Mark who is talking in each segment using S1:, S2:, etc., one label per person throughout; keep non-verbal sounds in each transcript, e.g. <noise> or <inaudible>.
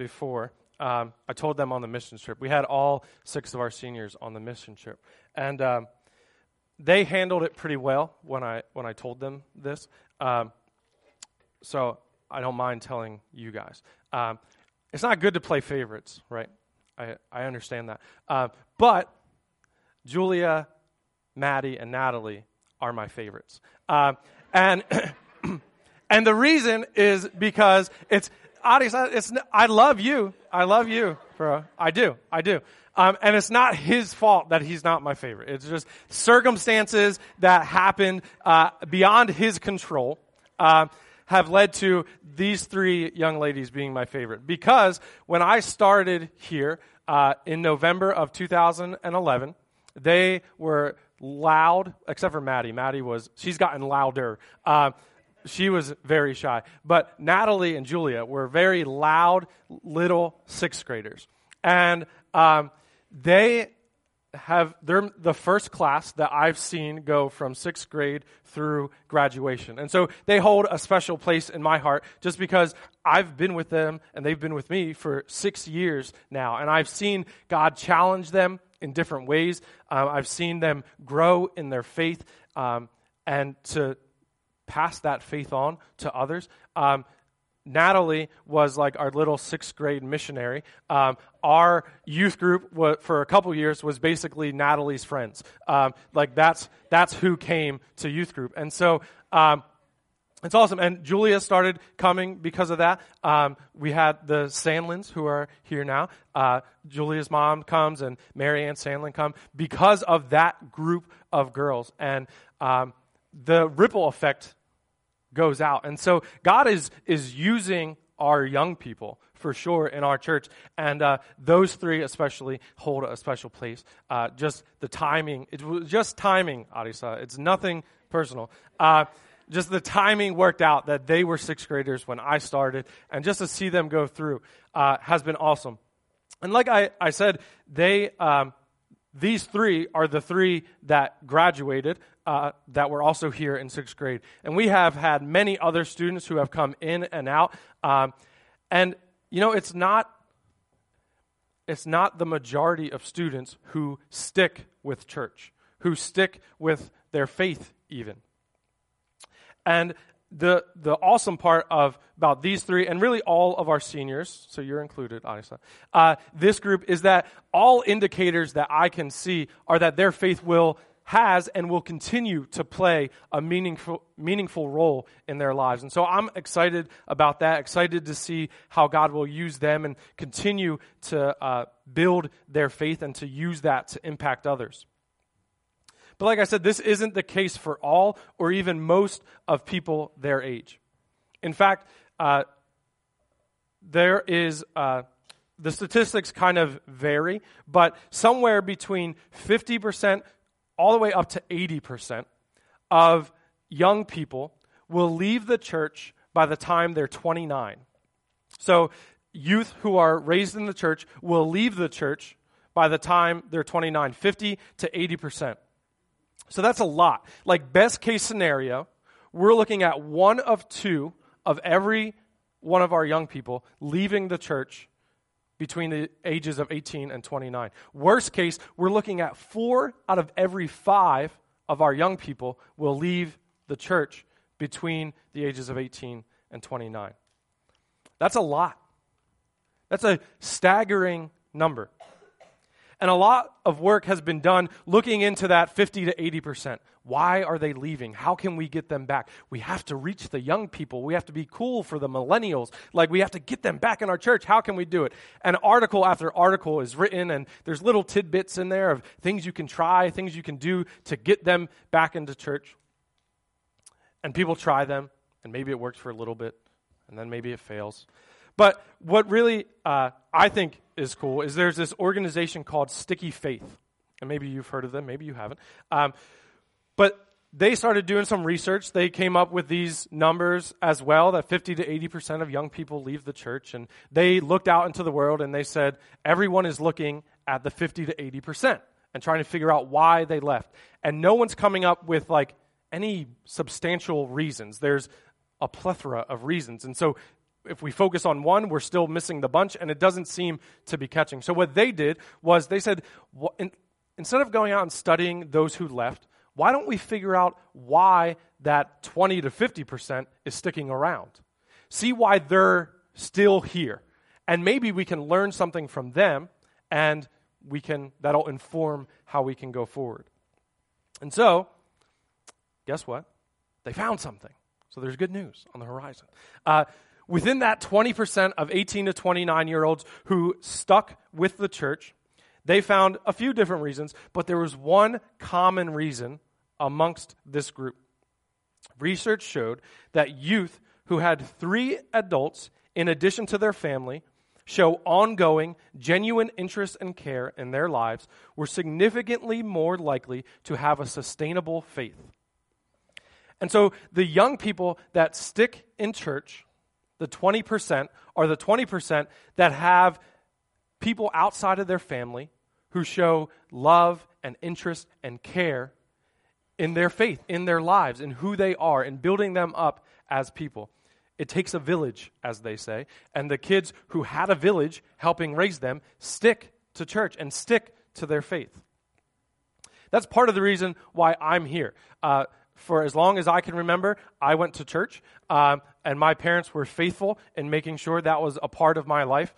S1: before, um, I told them on the mission trip. We had all six of our seniors on the mission trip, and um, they handled it pretty well when I when I told them this. Um, so I don't mind telling you guys. Um, it's not good to play favorites, right? I I understand that, uh, but Julia, Maddie, and Natalie are my favorites, uh, and <clears throat> and the reason is because it's audience, it's, I love you. I love you, bro. I do. I do. Um, and it's not his fault that he's not my favorite. It's just circumstances that happened uh, beyond his control uh, have led to these three young ladies being my favorite. Because when I started here uh, in November of 2011, they were loud, except for Maddie. Maddie was, she's gotten louder. Uh, she was very shy. But Natalie and Julia were very loud little sixth graders. And um, they have, they're the first class that I've seen go from sixth grade through graduation. And so they hold a special place in my heart just because I've been with them and they've been with me for six years now. And I've seen God challenge them in different ways. Um, I've seen them grow in their faith um, and to pass that faith on to others. Um, Natalie was like our little sixth grade missionary. Um, our youth group was, for a couple years was basically Natalie's friends. Um, like that's that's who came to youth group, and so um, it's awesome. And Julia started coming because of that. Um, we had the Sandlins who are here now. Uh, Julia's mom comes, and Mary Ann Sandlin come because of that group of girls, and um, the ripple effect goes out. And so God is, is using our young people for sure in our church. And uh, those three especially hold a special place. Uh, just the timing, it was just timing, Arisa. It's nothing personal. Uh, just the timing worked out that they were sixth graders when I started, and just to see them go through uh, has been awesome. And like I, I said, they um, these three are the three that graduated uh, that were also here in sixth grade. And we have had many other students who have come in and out. Um, and, you know, it's not. It's not the majority of students who stick with church, who stick with their faith, even. And the the awesome part of about these three and really all of our seniors so you're included obviously uh, this group is that all indicators that i can see are that their faith will has and will continue to play a meaningful meaningful role in their lives. And so i'm excited about that excited to see how god will use them and continue to uh, build their faith and to use that to impact others but like I said, this isn't the case for all or even most of people their age. In fact, uh, there is. Uh, the statistics kind of vary, but somewhere between 50% all the way up to 80% of young people will leave the church by the time they're 29. So, youth who are raised in the church will leave the church by the time they're 29, 50 to 80%. So that's a lot. Like, best case scenario, we're looking at one of two of every one of our young people leaving the church between the ages of 18 and 29. Worst case, we're looking at four out of every five of our young people will leave the church between the ages of 18 and 29. That's a lot. That's a staggering number. And a lot of work has been done looking into that 50 to 80%. Why are they leaving? How can we get them back? We have to reach the young people. We have to be cool for the millennials. Like, we have to get them back in our church. How can we do it? And article after article is written, and there's little tidbits in there of things you can try, things you can do to get them back into church. And people try them, and maybe it works for a little bit, and then maybe it fails. But what really uh, I think is cool is there's this organization called Sticky Faith. And maybe you've heard of them, maybe you haven't. Um, but they started doing some research. They came up with these numbers as well that 50 to 80% of young people leave the church. And they looked out into the world and they said, everyone is looking at the 50 to 80% and trying to figure out why they left. And no one's coming up with like any substantial reasons. There's a plethora of reasons. And so if we focus on one, we're still missing the bunch, and it doesn't seem to be catching. So, what they did was they said, instead of going out and studying those who left, why don't we figure out why that 20 to 50% is sticking around? See why they're still here. And maybe we can learn something from them, and we can, that'll inform how we can go forward. And so, guess what? They found something. So there's good news on the horizon. Uh, within that 20% of 18 to 29 year olds who stuck with the church, they found a few different reasons, but there was one common reason amongst this group. Research showed that youth who had three adults in addition to their family show ongoing, genuine interest and care in their lives were significantly more likely to have a sustainable faith. And so the young people that stick in church, the 20%, are the 20% that have people outside of their family who show love and interest and care in their faith, in their lives, in who they are, in building them up as people. It takes a village, as they say, and the kids who had a village helping raise them stick to church and stick to their faith. That's part of the reason why I'm here. Uh, for as long as I can remember, I went to church, um, and my parents were faithful in making sure that was a part of my life.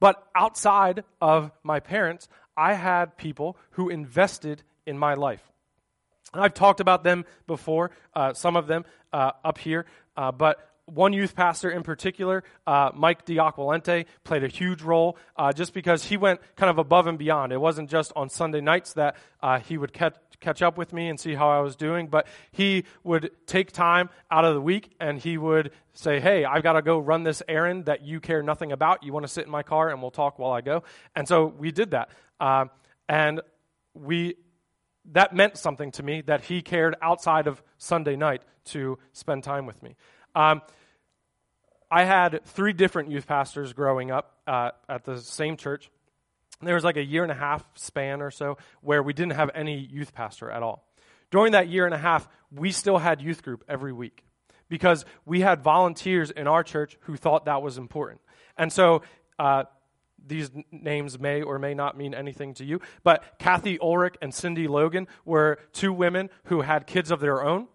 S1: But outside of my parents, I had people who invested in my life. I've talked about them before, uh, some of them uh, up here, uh, but one youth pastor in particular, uh, Mike Diaquilente, played a huge role uh, just because he went kind of above and beyond. It wasn't just on Sunday nights that uh, he would catch, catch up with me and see how I was doing, but he would take time out of the week and he would say, Hey, I've got to go run this errand that you care nothing about. You want to sit in my car and we'll talk while I go? And so we did that. Um, and we that meant something to me that he cared outside of Sunday night to spend time with me. Um, I had three different youth pastors growing up uh, at the same church there was like a year and a half span or so where we didn't have any youth pastor at all. During that year and a half, we still had youth group every week because we had volunteers in our church who thought that was important. And so uh, these names may or may not mean anything to you, but Kathy Ulrich and Cindy Logan were two women who had kids of their own,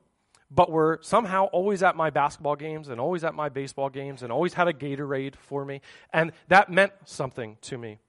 S1: but were somehow always at my basketball games and always at my baseball games and always had a Gatorade for me. And that meant something to me.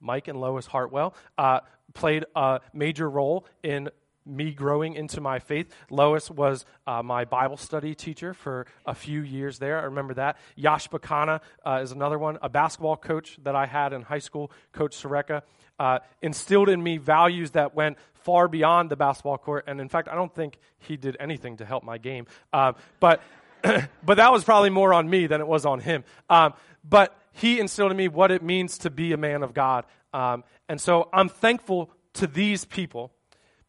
S1: Mike and Lois Hartwell, uh, played a major role in me growing into my faith. Lois was uh, my Bible study teacher for a few years there. I remember that. Yash Bakana uh, is another one, a basketball coach that I had in high school, Coach Soreka, uh, instilled in me values that went far beyond the basketball court. And in fact, I don't think he did anything to help my game. Uh, but, <clears throat> but that was probably more on me than it was on him. Um, but he instilled in me what it means to be a man of God. Um, and so I'm thankful to these people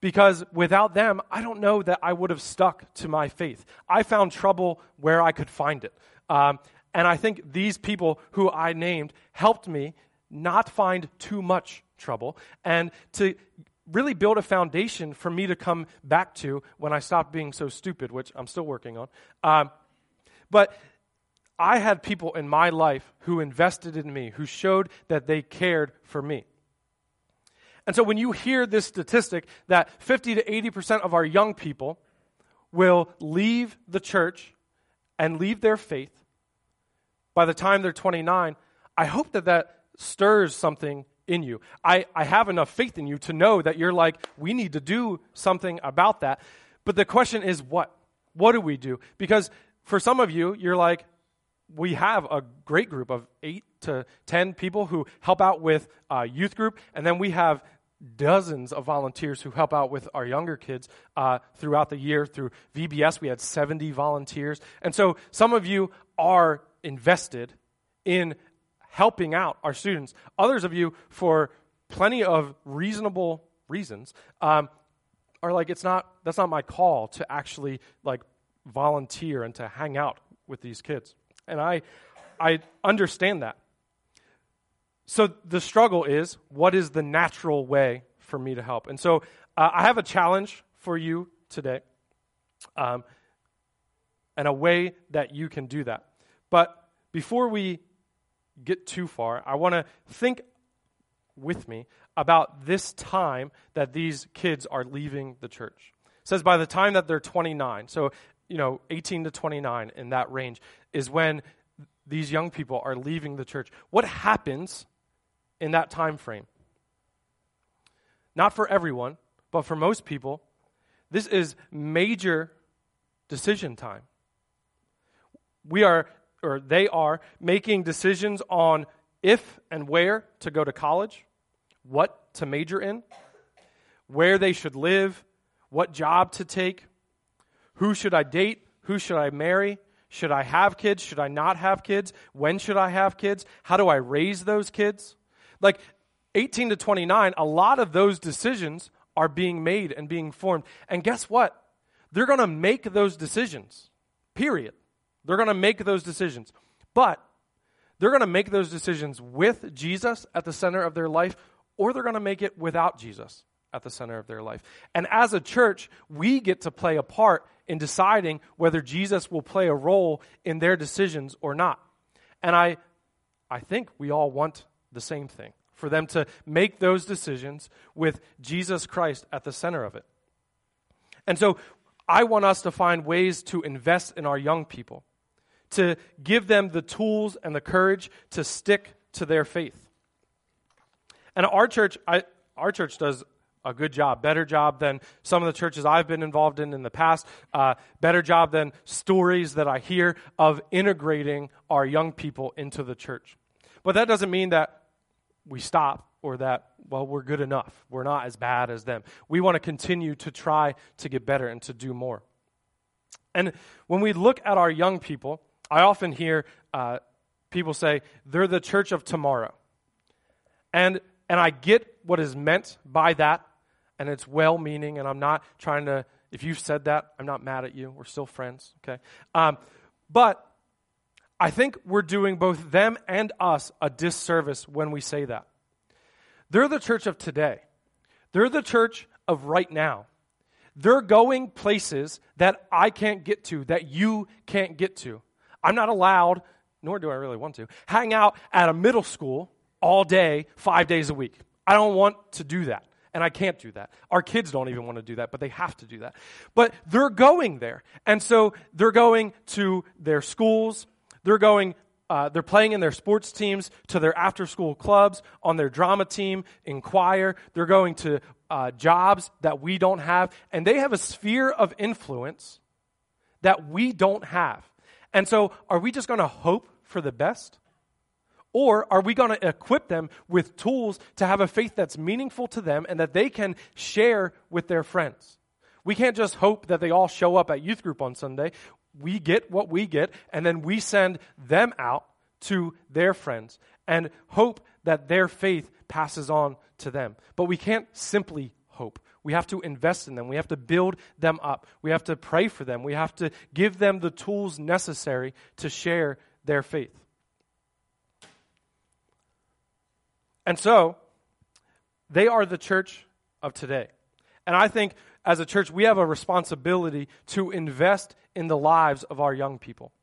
S1: because without them, I don't know that I would have stuck to my faith. I found trouble where I could find it. Um, and I think these people who I named helped me not find too much trouble and to really build a foundation for me to come back to when I stopped being so stupid, which I'm still working on. Um, but I had people in my life who invested in me, who showed that they cared for me. And so when you hear this statistic that 50 to 80% of our young people will leave the church and leave their faith by the time they're 29, I hope that that stirs something in you. I, I have enough faith in you to know that you're like, we need to do something about that. But the question is, what? What do we do? Because for some of you, you're like, we have a great group of eight to ten people who help out with uh, youth group, and then we have dozens of volunteers who help out with our younger kids uh, throughout the year. Through VBS, we had 70 volunteers. And so some of you are invested in helping out our students. Others of you, for plenty of reasonable reasons, um, are like, it's not, that's not my call to actually like volunteer and to hang out with these kids. And I, I understand that. So the struggle is what is the natural way for me to help? And so uh, I have a challenge for you today um, and a way that you can do that. But before we get too far, I want to think with me about this time that these kids are leaving the church. It says by the time that they're 29, so you know, 18 to 29 in that range is when these young people are leaving the church. What happens in that time frame? Not for everyone, but for most people, this is major decision time. We are, or they are, making decisions on if and where to go to college, what to major in, where they should live, what job to take, who should I date, who should I marry, should I have kids, should I not have kids, when should I have kids, how do I raise those kids? Like 18 to 29, a lot of those decisions are being made and being formed. And guess what? They're going to make those decisions, period. They're going to make those decisions. But they're going to make those decisions with Jesus at the center of their life, or they're going to make it without Jesus at the center of their life. And as a church, we get to play a part in deciding whether Jesus will play a role in their decisions or not. And I, I think we all want the same thing for them to make those decisions with Jesus Christ at the center of it. And so I want us to find ways to invest in our young people, to give them the tools and the courage to stick to their faith. And our church, I, our church does a good job, better job than some of the churches I've been involved in in the past, uh, better job than stories that I hear of integrating our young people into the church. But that doesn't mean that we stop or that, well, we're good enough. We're not as bad as them. We want to continue to try to get better and to do more. And when we look at our young people, I often hear uh, people say, they're the church of tomorrow. And, and I get what is meant by that, and it's well meaning, and I'm not trying to, if you've said that, I'm not mad at you. We're still friends, okay? Um, but I think we're doing both them and us a disservice when we say that. They're the church of today, they're the church of right now. They're going places that I can't get to, that you can't get to. I'm not allowed, nor do I really want to, hang out at a middle school all day, five days a week. I don't want to do that. And I can't do that. Our kids don't even want to do that, but they have to do that. But they're going there. And so they're going to their schools, they're going, uh, they're playing in their sports teams, to their after school clubs, on their drama team, in choir. They're going to uh, jobs that we don't have. And they have a sphere of influence that we don't have. And so, are we just going to hope for the best? Or are we going to equip them with tools to have a faith that's meaningful to them and that they can share with their friends? We can't just hope that they all show up at youth group on Sunday we get what we get, and then we send them out to their friends and hope that their faith passes on to them. But we can't simply hope. We have to invest in them. We have to build them up. We have to pray for them. We have to give them the tools necessary to share their faith. And so, they are the church of today. And I think as a church, we have a responsibility to invest in the lives of our young people.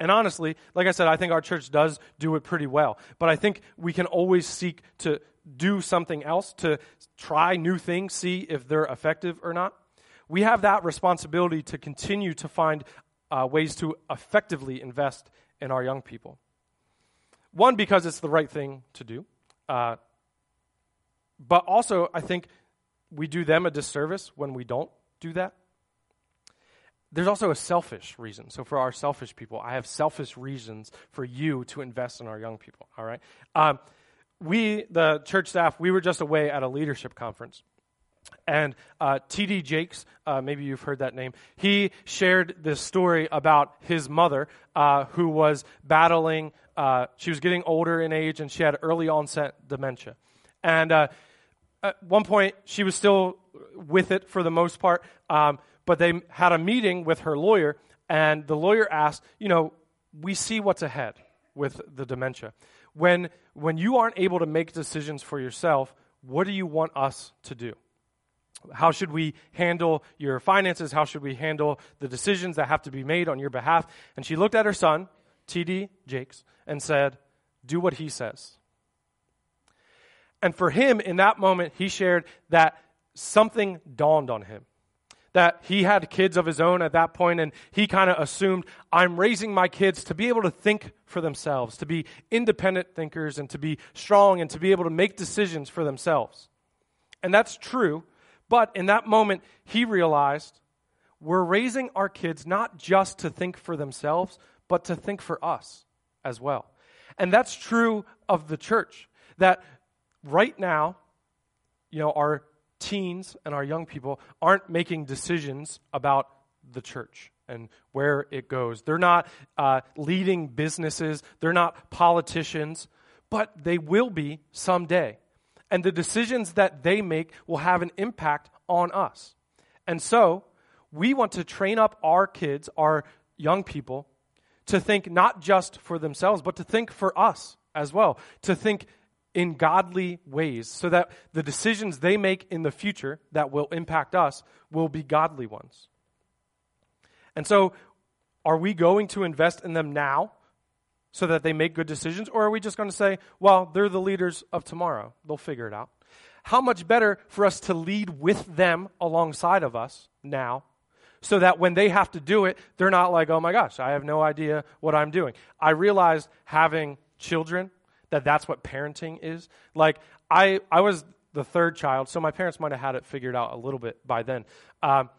S1: And honestly, like I said, I think our church does do it pretty well. But I think we can always seek to do something else, to try new things, see if they're effective or not. We have that responsibility to continue to find uh, ways to effectively invest in our young people. One, because it's the right thing to do. Uh, but also, I think we do them a disservice when we don't do that. There's also a selfish reason. So, for our selfish people, I have selfish reasons for you to invest in our young people, all right? Um, we, the church staff, we were just away at a leadership conference. And uh, T.D. Jakes, uh, maybe you've heard that name, he shared this story about his mother uh, who was battling, uh, she was getting older in age and she had early onset dementia. And uh, at one point, she was still with it for the most part, um, but they had a meeting with her lawyer, and the lawyer asked, You know, we see what's ahead with the dementia. When, when you aren't able to make decisions for yourself, what do you want us to do? How should we handle your finances? How should we handle the decisions that have to be made on your behalf? And she looked at her son, T.D. Jakes and said, Do what he says. And for him, in that moment, he shared that something dawned on him. That he had kids of his own at that point, and he kind of assumed, I'm raising my kids to be able to think for themselves, to be independent thinkers, and to be strong, and to be able to make decisions for themselves. And that's true, but in that moment, he realized we're raising our kids not just to think for themselves, but to think for us as well. And that's true of the church. That right now, you know, our teens and our young people aren't making decisions about the church and where it goes. They're not uh, leading businesses, they're not politicians, but they will be someday. And the decisions that they make will have an impact on us. And so, we want to train up our kids, our young people, to think not just for themselves, but to think for us as well, to think in godly ways so that the decisions they make in the future that will impact us will be godly ones. And so, are we going to invest in them now so that they make good decisions, or are we just going to say, well, they're the leaders of tomorrow? They'll figure it out. How much better for us to lead with them alongside of us now so that when they have to do it, they're not like, oh my gosh, I have no idea what I'm doing. I realized having children that that's what parenting is. Like, I, I was the third child, so my parents might have had it figured out a little bit by then. Um,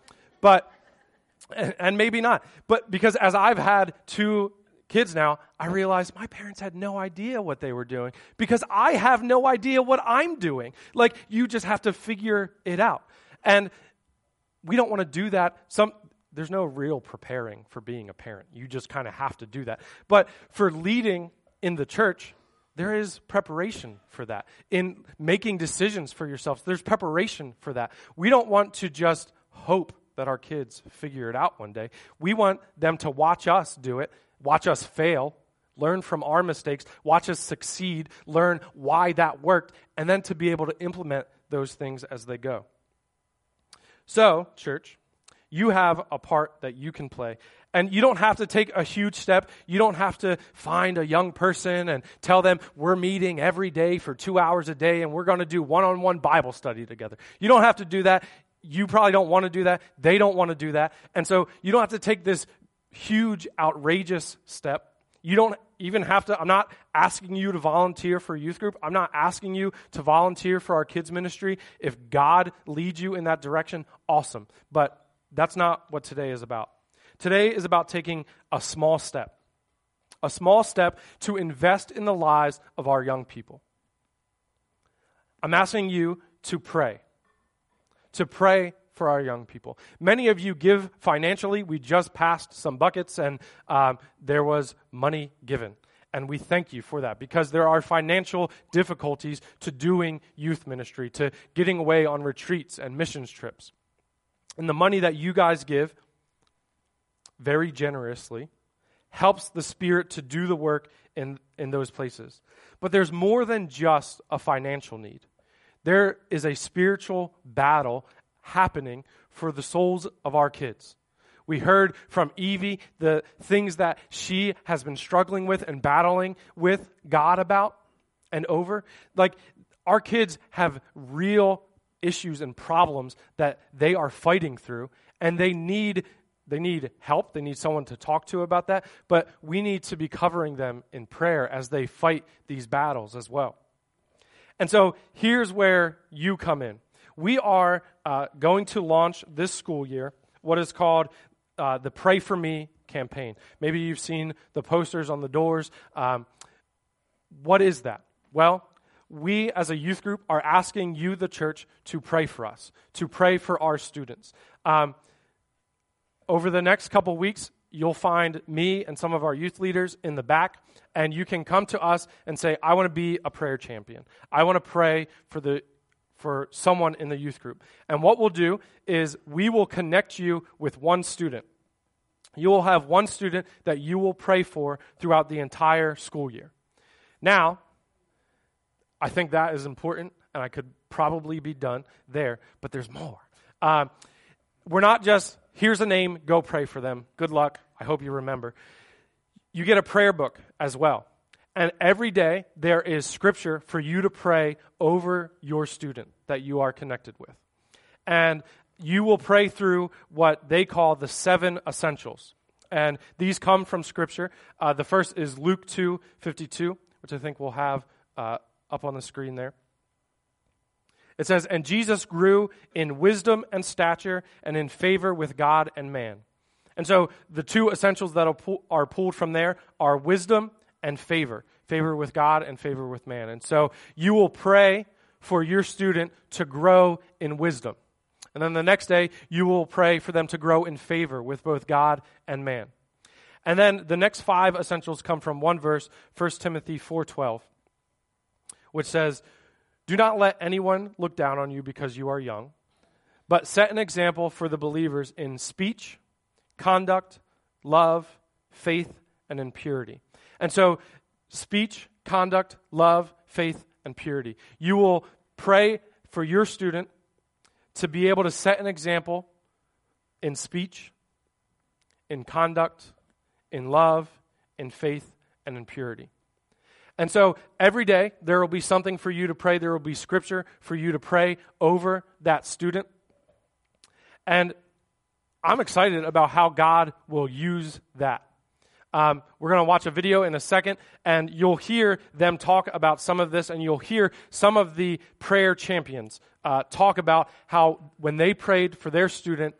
S1: but, and, and maybe not. But because as I've had two kids now, I realize my parents had no idea what they were doing because I have no idea what I'm doing. Like, you just have to figure it out. And we don't want to do that. Some, there's no real preparing for being a parent. You just kind of have to do that. But for leading in the church, there is preparation for that. In making decisions for yourselves, there's preparation for that. We don't want to just hope that our kids figure it out one day. We want them to watch us do it, watch us fail, learn from our mistakes, watch us succeed, learn why that worked, and then to be able to implement those things as they go. So, church, you have a part that you can play. And you don't have to take a huge step. You don't have to find a young person and tell them we're meeting every day for two hours a day and we're going to do one on one Bible study together. You don't have to do that. You probably don't want to do that. They don't want to do that. And so you don't have to take this huge, outrageous step. You don't even have to, I'm not asking you to volunteer for a youth group. I'm not asking you to volunteer for our kids' ministry. If God leads you in that direction, awesome. But that's not what today is about. Today is about taking a small step, a small step to invest in the lives of our young people. I'm asking you to pray, to pray for our young people. Many of you give financially. We just passed some buckets and um, there was money given. And we thank you for that because there are financial difficulties to doing youth ministry, to getting away on retreats and missions trips. And the money that you guys give very generously helps the Spirit to do the work in, in those places. But there's more than just a financial need. There is a spiritual battle happening for the souls of our kids. We heard from Evie the things that she has been struggling with and battling with God about and over. Like, our kids have real issues and problems that they are fighting through, and they need. They need help. They need someone to talk to about that. But we need to be covering them in prayer as they fight these battles as well. And so here's where you come in we are uh, going to launch this school year what is called uh, the Pray for Me campaign. Maybe you've seen the posters on the doors. Um, what is that? Well, we as a youth group are asking you, the church, to pray for us, to pray for our students. Um, over the next couple weeks, you'll find me and some of our youth leaders in the back, and you can come to us and say, I want to be a prayer champion. I want to pray for the for someone in the youth group. And what we'll do is we will connect you with one student. You will have one student that you will pray for throughout the entire school year. Now, I think that is important, and I could probably be done there, but there's more. Uh, we're not just, here's a name, go pray for them. Good luck. I hope you remember. you get a prayer book as well. And every day there is scripture for you to pray over your student that you are connected with. And you will pray through what they call the seven essentials. And these come from scripture. Uh, the first is Luke 2 52, which I think we'll have uh, up on the screen there. It says, And Jesus grew in wisdom and stature and in favor with God and man. And so the two essentials that are pulled from there are wisdom and favor favor with God and favor with man. And so you will pray for your student to grow in wisdom. And then the next day, you will pray for them to grow in favor with both God and man. And then the next five essentials come from one verse, 1 Timothy 4:12, which says, "Do not let anyone look down on you because you are young, but set an example for the believers in speech, conduct, love, faith, and in purity. And so, speech, conduct, love, faith, and purity. You will pray for your student to be able to set an example in speech, in conduct, in love, in faith, and in purity. And so every day there will be something for you to pray. There will be scripture for you to pray over that student. And I'm excited about how God will use that. Um, we're going to watch a video in a second, and you'll hear them talk about some of this, and you'll hear some of the prayer champions uh, talk about how when they prayed for their student,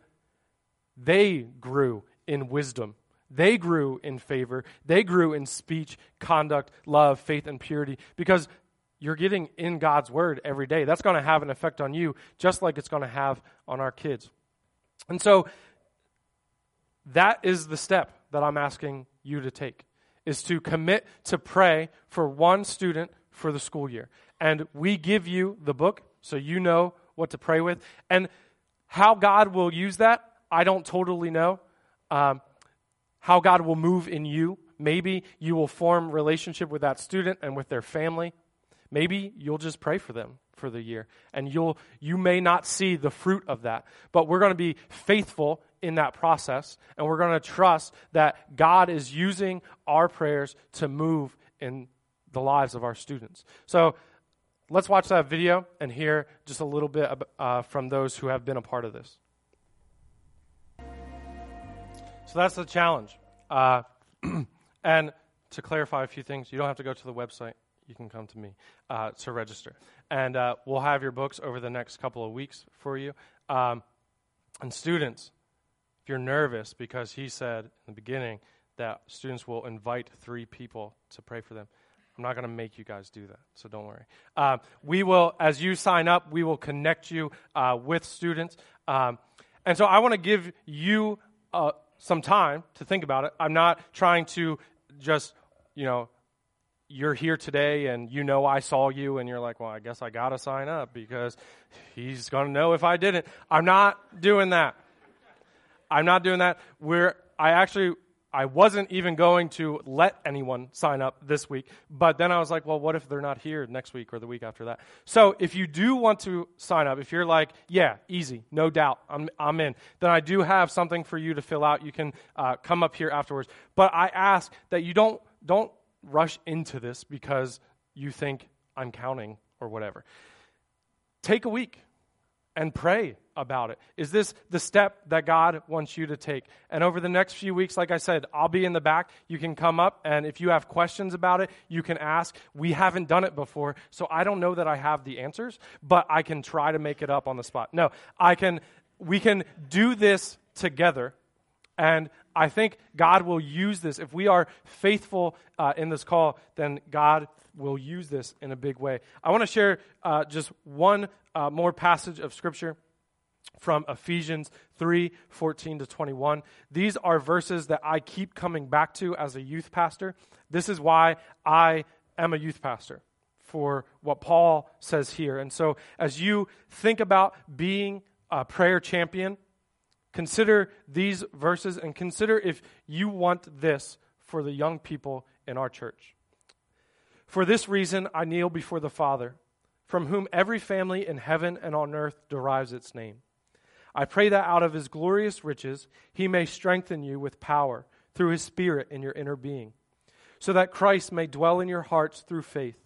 S1: they grew in wisdom. They grew in favor. They grew in speech, conduct, love, faith, and purity because you're getting in God's word every day. That's going to have an effect on you, just like it's going to have on our kids. And so that is the step that I'm asking you to take is to commit to pray for one student for the school year. And we give you the book so you know what to pray with. And how God will use that, I don't totally know. Um, how God will move in you. Maybe you will form relationship with that student and with their family. Maybe you'll just pray for them for the year. And you'll you may not see the fruit of that. But we're going to be faithful in that process and we're going to trust that God is using our prayers to move in the lives of our students. So let's watch that video and hear just a little bit uh, from those who have been a part of this. So that's the challenge. Uh, <clears throat> and to clarify a few things, you don't have to go to the website you can come to me uh, to register. And uh, we'll have your books over the next couple of weeks for you. Um, and students, if you're nervous, because he said in the beginning that students will invite three people to pray for them. I'm not going to make you guys do that, so don't worry. Uh, we will, as you sign up, we will connect you uh, with students. Um, and so I want to give you uh, some time to think about it. I'm not trying to just, you know, you're here today and you know I saw you and you're like, well, I guess I got to sign up because he's going to know if I didn't. I'm not doing that. I'm not doing that. We're, I actually, I wasn't even going to let anyone sign up this week, but then I was like, well, what if they're not here next week or the week after that? So if you do want to sign up, if you're like, yeah, easy, no doubt, I'm, I'm in, then I do have something for you to fill out. You can uh, come up here afterwards. But I ask that you don't, don't rush into this because you think I'm counting or whatever. Take a week and pray about it. Is this the step that God wants you to take? And over the next few weeks, like I said, I'll be in the back. You can come up, and if you have questions about it, you can ask. We haven't done it before, so I don't know that I have the answers, but I can try to make it up on the spot. No, I can, we can do this together and I think God will use this. If we are faithful uh, in this call, then God will use this in a big way. I want to share uh, just one uh, more passage of Scripture from Ephesians 3 14 to 21. These are verses that I keep coming back to as a youth pastor. This is why I am a youth pastor, for what Paul says here. And so, as you think about being a prayer champion, Consider these verses and consider if you want this for the young people in our church. For this reason, I kneel before the Father, from whom every family in heaven and on earth derives its name. I pray that out of his glorious riches he may strengthen you with power through his Spirit in your inner being, so that Christ may dwell in your hearts through faith.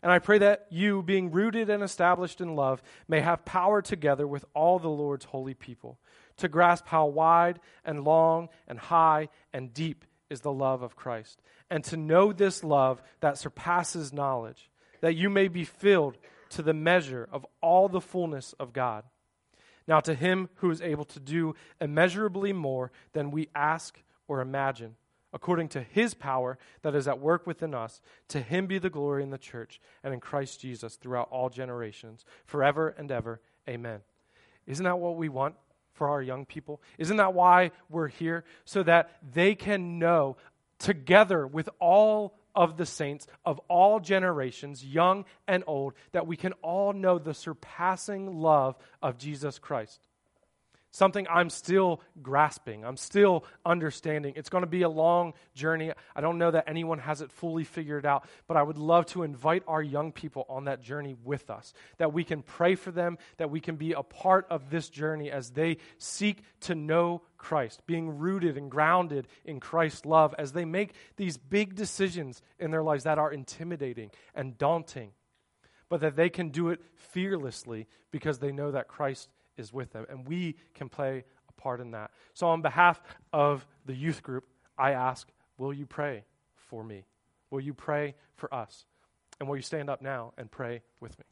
S1: And I pray that you, being rooted and established in love, may have power together with all the Lord's holy people to grasp how wide and long and high and deep is the love of Christ, and to know this love that surpasses knowledge, that you may be filled to the measure of all the fullness of God. Now, to him who is able to do immeasurably more than we ask or imagine, according to his power that is at work within us, to him be the glory in the church and in Christ Jesus throughout all generations, forever and ever. Amen. Isn't that what we want for our young people? Isn't that why we're here? So that they can know together with all of the saints of all generations, young and old, that we can all know the surpassing love of Jesus Christ something I'm still grasping, I'm still understanding. It's going to be a long journey. I don't know that anyone has it fully figured out, but I would love to invite our young people on that journey with us, that we can pray for them, that we can be a part of this journey as they seek to know Christ, being rooted and grounded in Christ's love as they make these big decisions in their lives that are intimidating and daunting. But that they can do it fearlessly because they know that Christ is with them, and we can play a part in that. So, on behalf of the youth group, I ask, will you pray for me? Will you pray for us? And will you stand up now and pray with me?